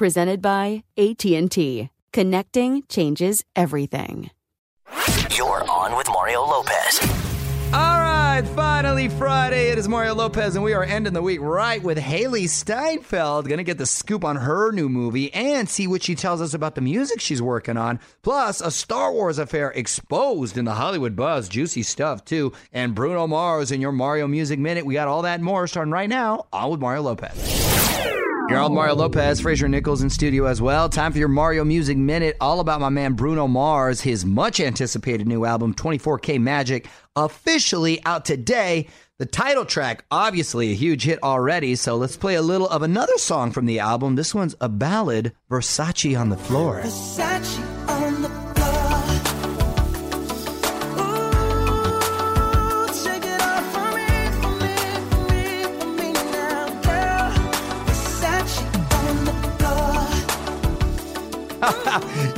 Presented by AT&T. Connecting changes everything. You're on with Mario Lopez. All right, finally Friday. It is Mario Lopez, and we are ending the week right with Hailee Steinfeld. Going to get the scoop on her new movie and see what she tells us about the music she's working on. Plus, a Star Wars affair exposed in the Hollywood buzz. Juicy stuff, too. And Bruno Mars in your Mario Music Minute. We got all that and more starting right now on with Mario Lopez. On Mario Lopez, Fraser Nichols in studio as well. Time for your Mario Music Minute, all about my man Bruno Mars, his much anticipated new album, 24K Magic, officially out today. The title track, obviously a huge hit already, so let's play a little of another song from the album. This one's a ballad, Versace on the Floor. Versace on the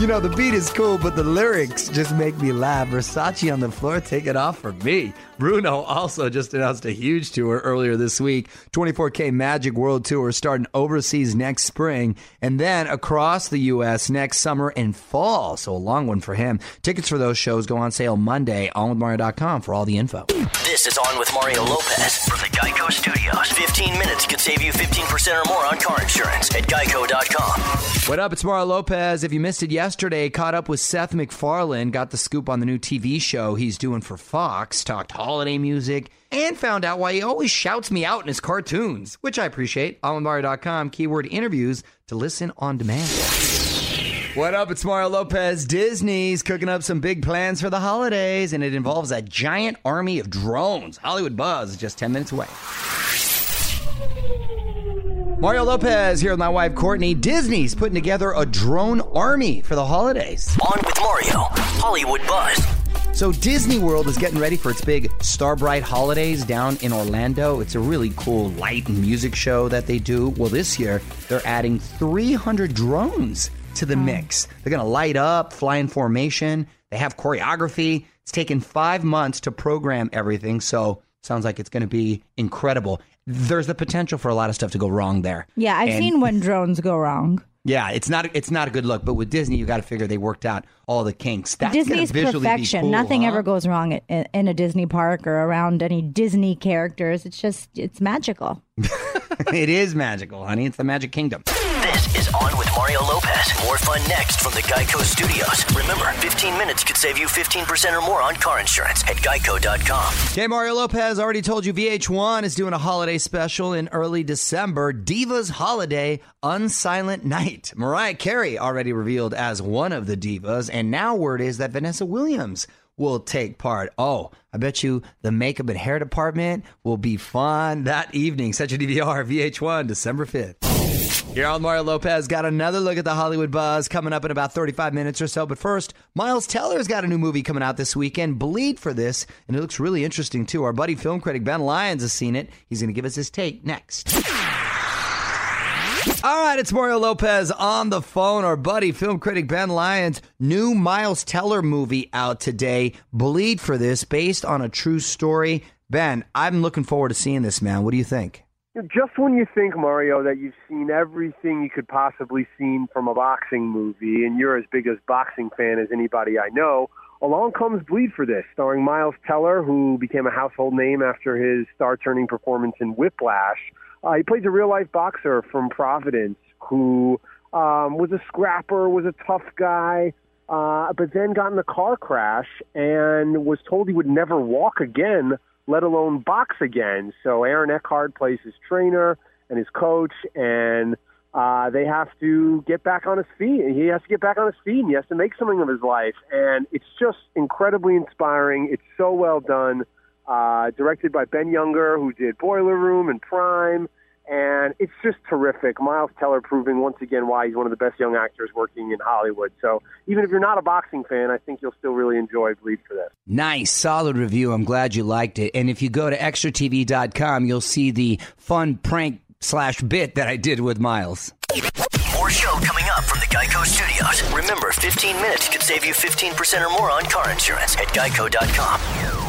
you know, the beat is cool, but the lyrics just make me laugh. Versace on the floor, take it off for me. Bruno also just announced a huge tour earlier this week 24K Magic World Tour starting overseas next spring and then across the U.S. next summer and fall. So a long one for him. Tickets for those shows go on sale Monday. OnWithMario.com for all the info. This is On with Mario Lopez from the Geico Studios. 15 minutes could save you 15% or more on car insurance at geico.com. What up? It's Mario Lopez. If you missed it yesterday, caught up with Seth MacFarlane, got the scoop on the new TV show he's doing for Fox, talked holiday music, and found out why he always shouts me out in his cartoons, which I appreciate. OnWithMario.com, keyword interviews to listen on demand. What up? It's Mario Lopez. Disney's cooking up some big plans for the holidays, and it involves a giant army of drones. Hollywood Buzz is just 10 minutes away. Mario Lopez here with my wife Courtney. Disney's putting together a drone army for the holidays. On with Mario, Hollywood Buzz. So Disney World is getting ready for its big Starbright holidays down in Orlando. It's a really cool light and music show that they do. Well, this year they're adding 300 drones to the mix. They're going to light up, fly in formation. They have choreography. It's taken five months to program everything, so sounds like it's going to be incredible. There's the potential for a lot of stuff to go wrong there. Yeah, I've And- seen when drones go wrong. Yeah, it's not it's not a good look, but with Disney, you got to figure they worked out all the kinks. That's Disney's perfection. cool, Nothing huh? ever goes wrong in, in a Disney park or around any Disney characters. It's just it's magical. it is magical, honey. It's the Magic Kingdom. This is On with Mario Lopez. More fun next from the Geico Studios. Remember, 15 minutes could save you 15% or more on car insurance at geico.com. Okay, Mario Lopez already told you VH1 is doing a holiday special in early December. Divas Holiday Unsilent Night. Mariah Carey already revealed as one of the divas, and now word is that Vanessa Williams will take part. Oh, I bet you the makeup and hair department will be fun that evening. Such a DVR, VH1, December 5th. Here on Mario Lopez got another look at the Hollywood buzz coming up in about 35 minutes or so. But first, Miles Teller's got a new movie coming out this weekend, Bleed for this, and it looks really interesting too. Our buddy film critic Ben Lyons has seen it. He's going to give us his take next. All right, it's Mario Lopez on the phone. Our buddy, film critic Ben Lyons, new Miles Teller movie out today. Bleed for this, based on a true story. Ben, I'm looking forward to seeing this, man. What do you think? Just when you think, Mario, that you've seen everything you could possibly seen from a boxing movie, and you're as big a boxing fan as anybody I know, along comes Bleed for This, starring Miles Teller, who became a household name after his star-turning performance in Whiplash. Uh, he plays a real-life boxer from Providence who um, was a scrapper, was a tough guy, uh, but then got in a car crash and was told he would never walk again let alone box again. So Aaron Eckhart plays his trainer and his coach, and uh, they have to get back on his feet. He has to get back on his feet, and he has to make something of his life. And it's just incredibly inspiring. It's so well done. Uh, directed by Ben Younger, who did Boiler Room and Prime. And it's just terrific. Miles Teller proving once again why he's one of the best young actors working in Hollywood. So even if you're not a boxing fan, I think you'll still really enjoy Bleed for this. Nice, solid review. I'm glad you liked it. And if you go to extratv.com, you'll see the fun prank slash bit that I did with Miles. More show coming up from the Geico Studios. Remember, 15 minutes could save you 15% or more on car insurance at geico.com.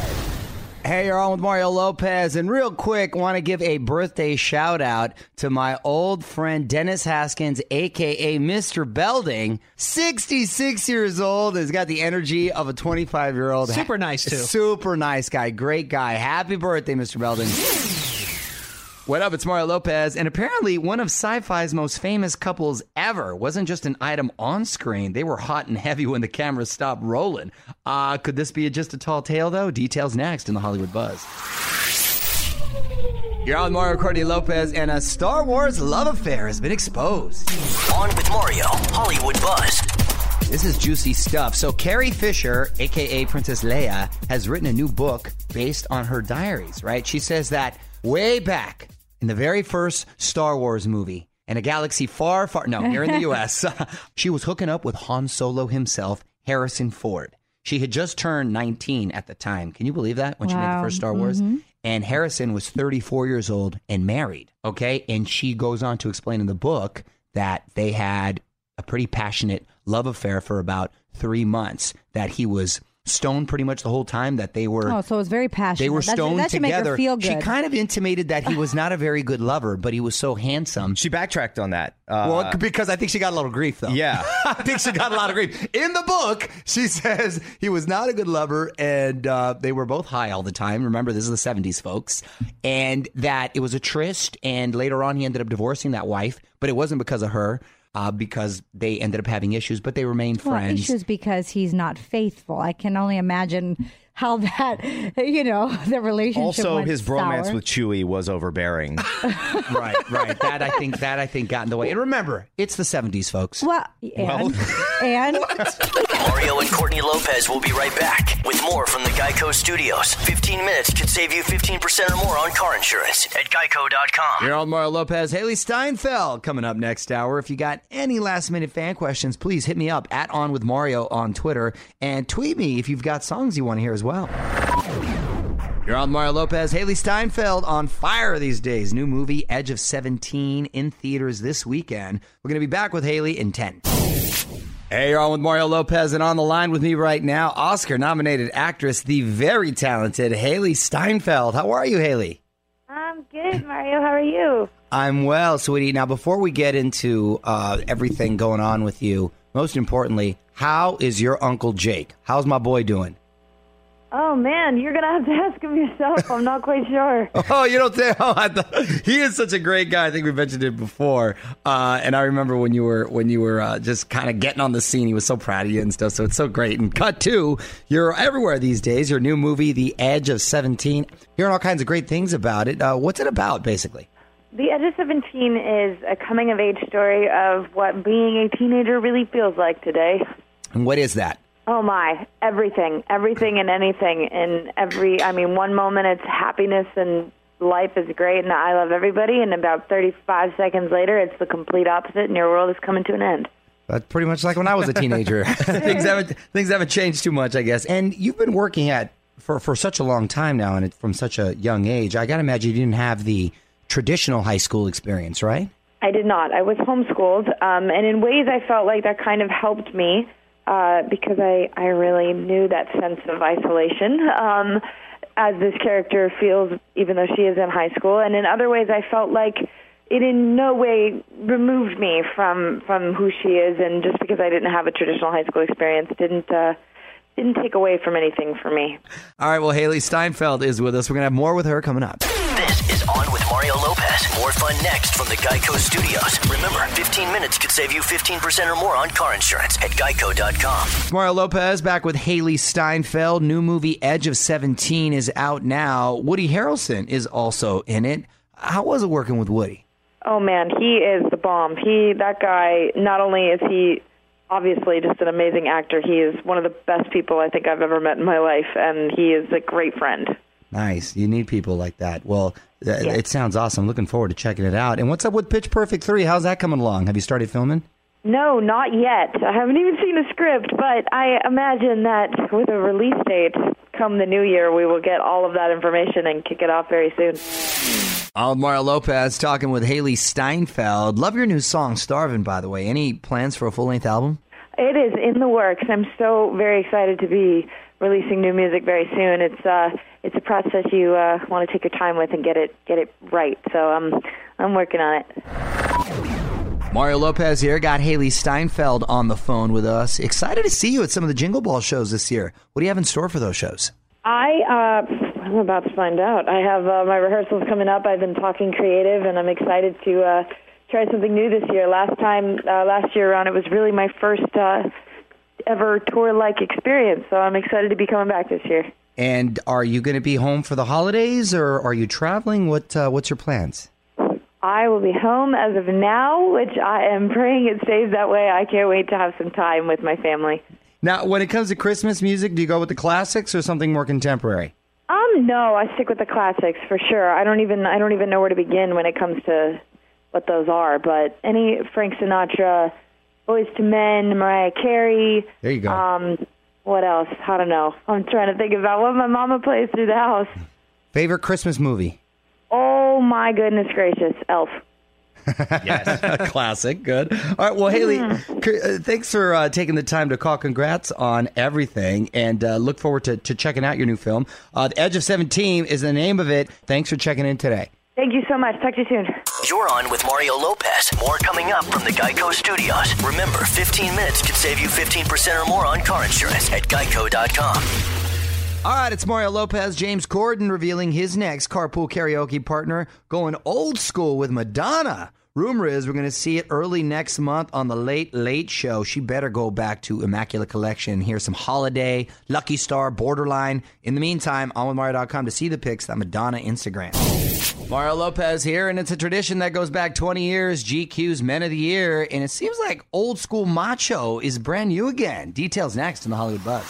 Hey, you're on with Mario Lopez. And real quick, want to give a birthday shout out to my old friend Dennis Haskins, aka Mr. Belding. 66 years old, has got the energy of a 25 year old. Super nice, too. Super nice guy. Great guy. Happy birthday, Mr. Belding. What up? It's Mario Lopez, and apparently one of sci-fi's most famous couples ever wasn't just an item on screen. They were hot and heavy when the cameras stopped rolling. Uh, could this be just a tall tale, though? Details next in the Hollywood Buzz. You're on Mario Courtney Lopez, and a Star Wars love affair has been exposed. On with Mario, Hollywood Buzz. This is juicy stuff. So, Carrie Fisher, aka Princess Leia, has written a new book based on her diaries, right? She says that way back in the very first Star Wars movie, in a galaxy far, far, no, here in the US, she was hooking up with Han Solo himself, Harrison Ford. She had just turned 19 at the time. Can you believe that when she made the first Star Wars? Mm-hmm. And Harrison was 34 years old and married. Okay. And she goes on to explain in the book that they had a pretty passionate love affair for about three months, that he was stoned pretty much the whole time, that they were. Oh, so it was very passionate. They were That- stoned that should together. Make her feel good. She kind of intimated that he was not a very good lover, but he was so handsome. She backtracked on that. Uh, well, because I think she got a little grief, though. Yeah. I think she got a lot of grief. In the book, she says he was not a good lover and uh, they were both high all the time. Remember, this is the 70s, folks. And that it was a tryst. And later on, he ended up divorcing that wife, but it wasn't because of her. Uh, because they ended up having issues, but they remained well, friends. issues because he's not faithful. I can only imagine how that, you know, the relationship. also, went his bromance sour. with Chewie was overbearing. right, right. That I think that I think got in the way. And remember, it's the 70s, folks. Well, and, and Mario and Courtney Lopez will be right back with more from the Geico Studios. 15 minutes could save you 15% or more on car insurance at geico.com. You're on Mario Lopez, Hailee Steinfeld coming up next hour. If you got any last minute fan questions, please hit me up at On With Mario on Twitter and tweet me if you've got songs you want to hear as well. You're on Mario Lopez, Hailee Steinfeld on fire these days. New movie Edge of 17 in theaters this weekend. We're going to be back with Hailee in 10. Hey, you're on with Mario Lopez, and on the line with me right now, Oscar nominated actress, the very talented Hailee Steinfeld. How are you, Hailee? I'm good, Mario. How are you? I'm well, sweetie. Now, before we get into uh, everything going on with you, most importantly, how is your Uncle Jake? How's my boy doing? Oh man, you're gonna have to ask him yourself. I'm not quite sure. Oh, you don't think? Oh, I thought, he is such a great guy. I think we mentioned it before. Uh, and I remember when you were when you were uh, just kind of getting on the scene. He was so proud of you and stuff. So it's so great. And cut two, you're everywhere these days. Your new movie, The Edge of Seventeen. Hearing all kinds of great things about it. Uh, what's it about, basically? The Edge of 17 is a coming of age story of what being a teenager really feels like today. And what is that? Oh my, everything, everything and anything. And every, I mean, one moment it's happiness and life is great and I love everybody. And about 35 seconds later, it's the complete opposite and your world is coming to an end. That's pretty much like when I was a teenager. things haven't things haven't changed too much, I guess. And you've been working at for for such a long time now, and it, from such a young age. I got to imagine you didn't have the traditional high school experience, right? I did not. I was homeschooled, um, and in ways I felt like that kind of helped me uh, because I I really knew that sense of isolation. Um, as this character feels, even though she is in high school, and in other ways, I felt like it in no way removed me from from who she is, and just because I didn't have a traditional high school experience, didn't uh, didn't take away from anything for me. All right. Well, Hailee Steinfeld is with us. We're gonna have more with her coming up. This is On with Mario Lopez. More fun next from the Geico Studios. Remember, 15 minutes could save you 15% or more on car insurance at geico.com. Mario Lopez back with Hailee Steinfeld. New movie Edge of 17 is out now. Woody Harrelson is also in it. How was it working with Woody? Oh man, he is the bomb. He that guy. Not only is he obviously just an amazing actor, he is one of the best people I think I've ever met in my life, and he is a great friend. Nice. You need people like that. Well, uh, th- it sounds awesome. Looking forward to checking it out. And what's up with Pitch Perfect 3? How's that coming along? Have you started filming? No, not yet. I haven't even seen a script, but I imagine that with a release date come the new year, we will get all of that information and kick it off very soon. I'm Mario Lopez talking with Hailee Steinfeld. Love your new song, Starving, by the way. Any plans for a full length album? It is in the works. I'm so very excited to be releasing new music very soon. It's uh it's a process you uh want to take your time with and get it get it right. So I'm I'm working on it. Mario Lopez here. Got Hailee Steinfeld on the phone with us. Excited to see you at some of the Jingle Ball shows this year. What do you have in store for those shows? I uh I'm about to find out. I have uh, my rehearsals coming up. I've been talking creative and I'm excited to uh try something new this year. Last time uh last year around it was really my first uh ever tour like experience. So I'm excited to be coming back this year. And are you going to be home for the holidays, or are you traveling? What uh, What's your plans? I will be home as of now, which I am praying it stays that way. I can't wait to have some time with my family. Now, when it comes to Christmas music, do you go with the classics or something more contemporary? Um, no, I stick with the classics for sure. I don't even I don't even know where to begin when it comes to what those are. But any Frank Sinatra, Boyz II Men, Mariah Carey. There you go. Um, what else? I don't know. I'm trying to think about what my mama plays through the house. Favorite Christmas movie? Oh my goodness gracious, Elf. yes, classic. Good. All right. Well, Hailee, c- uh, thanks for uh, taking the time to call. Congrats on everything, and uh, look forward to, to checking out your new film. Uh, the Edge of Seventeen is the name of it. Thanks for checking in today. Thank you so much. Talk to you soon. You're on with Mario Lopez. More coming up from the Geico Studios. Remember, 15 minutes could save you 15% or more on car insurance at geico.com. All right, it's Mario Lopez. James Corden revealing his next carpool karaoke partner, going old school with Madonna. Rumor is we're going to see it early next month on the Late Late Show. She better go back to Immaculate Collection. Here's some Holiday, Lucky Star, Borderline. In the meantime, on with Mario.com to see the pics that Madonna Instagram. Mario Lopez here, and it's a tradition that goes back 20 years. GQ's Men of the Year, and it seems like old school macho is brand new again. Details next in the Hollywood Buzz.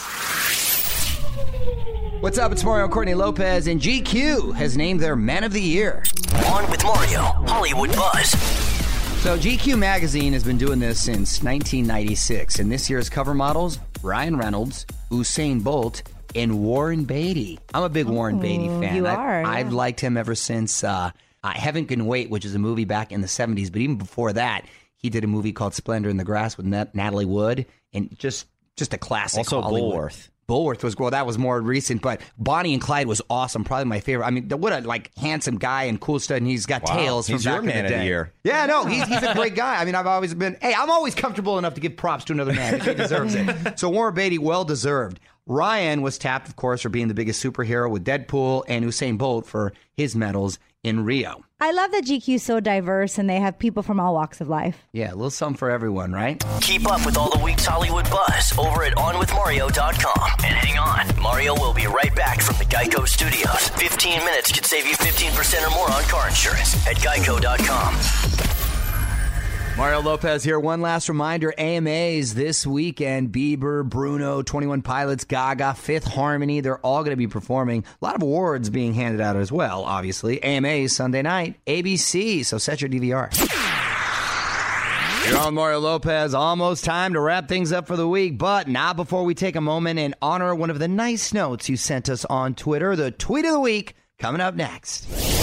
What's up? It's Mario Courtney Lopez, and GQ has named their Men of the Year. On with Mario, Hollywood Buzz. So, GQ magazine has been doing this since 1996, and this year's cover models Ryan Reynolds, Usain Bolt, and Warren Beatty. I'm a big Warren Beatty fan. you I- are, I've liked him ever since uh, I Heaven Can Wait, which is a movie back in the 70s. But even before that, he did a movie called Splendor in the Grass with Nat- Natalie Wood, and just just a classic. Also Hollywood. Bulworth. Bulworth was well, that was more recent, but Bonnie and Clyde was awesome. Probably my favorite. I mean, what a like handsome guy and cool stuff. And he's got Wow, tails from he's back your in man the of the year. Yeah, no, he's, he's a great guy. I mean, I've always been, hey, I'm always comfortable enough to give props to another man if he deserves it. So Warren Beatty, well deserved. Ryan was tapped, of course, for being the biggest superhero with Deadpool, and Usain Bolt for his medals in Rio. I love that GQ is so diverse and they have people from all walks of life. Yeah, a little something for everyone, right? Keep up with all the week's Hollywood buzz over at OnWithMario.com. And hang on, Mario will be right back from the Geico Studios. 15 minutes could save you 15% or more on car insurance at Geico.com. Mario Lopez here. One last reminder AMAs this weekend. Bieber, Bruno, 21 Pilots, Gaga, Fifth Harmony. They're all going to be performing. A lot of awards being handed out as well, obviously. AMAs Sunday night, ABC. So set your DVR. You're on Mario Lopez. Almost time to wrap things up for the week, but not before we take a moment and honor one of the nice notes you sent us on Twitter. The tweet of the week coming up next.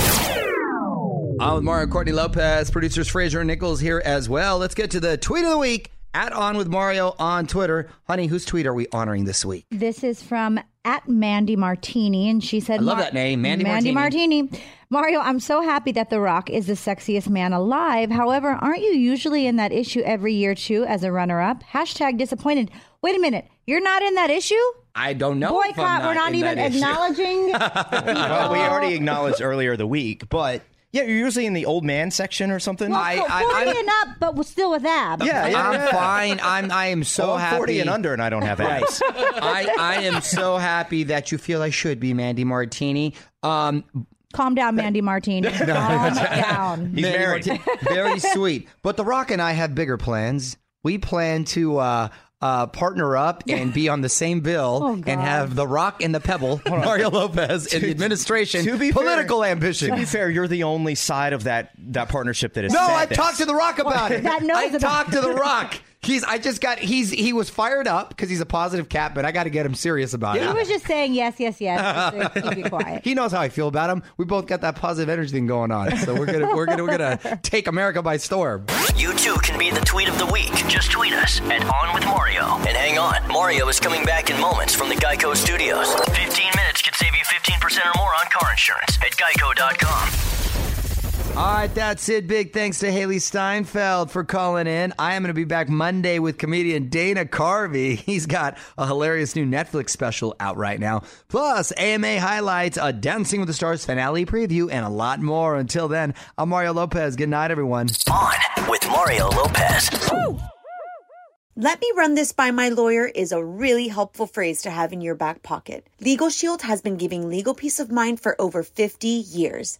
On with Mario Courtney Lopez, producers Fraser and Nichols here as well. Let's get to the tweet of the week at On with Mario on Twitter. Honey, whose tweet are we honoring this week? This is from at Mandy Martini, and she said, I love that name, Mandy Mandy Martini. Mario, I'm so happy that The Rock is the sexiest man alive. However, aren't you usually in that issue every year too as a runner-up? Hashtag disappointed. Wait a minute, you're not in that issue? I don't know. I'm Boycott. We're not even acknowledging. well, we already acknowledged earlier the week, but yeah, you're usually in the old man section or something. Well, so 40 and up, but we're still with abs. Yeah, yeah, I'm yeah. fine. I'm I am so Oh, I'm happy. 40 and under, and I don't have Right. abs. I, I am so happy that you feel I should be Mandy Martini. Um, Calm down, Mandy Martini. Calm down. He's Mandy married. Martini, very sweet. But The Rock and I have bigger plans. We plan to uh, uh, partner up and be on the same bill Oh, and have The Rock and the Pebble, Mario Lopez, in the administration. To be political fair, ambition. To be fair, you're the only side of that that partnership that is. No, said I this. talked to The Rock about it. That knows I about talked to The Rock. He's. I just got. He's. He was fired up because he's a positive cat, but I got to get him serious about it. He was just saying yes, yes, yes. just keep you quiet. He knows how I feel about him. We both got that positive energy thing going on, so we're gonna we're gonna we're gonna take America by storm. You too can be the tweet of the week. Just tweet us at On With Mario. And hang on, Mario is coming back in moments from the Geico Studios. 15 minutes can save you 15% or more on car insurance at Geico.com. All right, that's it. Big thanks to Hailee Steinfeld for calling in. I am going to be back Monday with comedian Dana Carvey. He's got a hilarious new Netflix special out right now. Plus, AMA highlights, a Dancing with the Stars finale preview, and a lot more. Until then, I'm Mario Lopez. Good night, everyone. On with Mario Lopez. Let me run this by my lawyer is a really helpful phrase to have in your back pocket. Legal Shield has been giving legal peace of mind for over 50 years.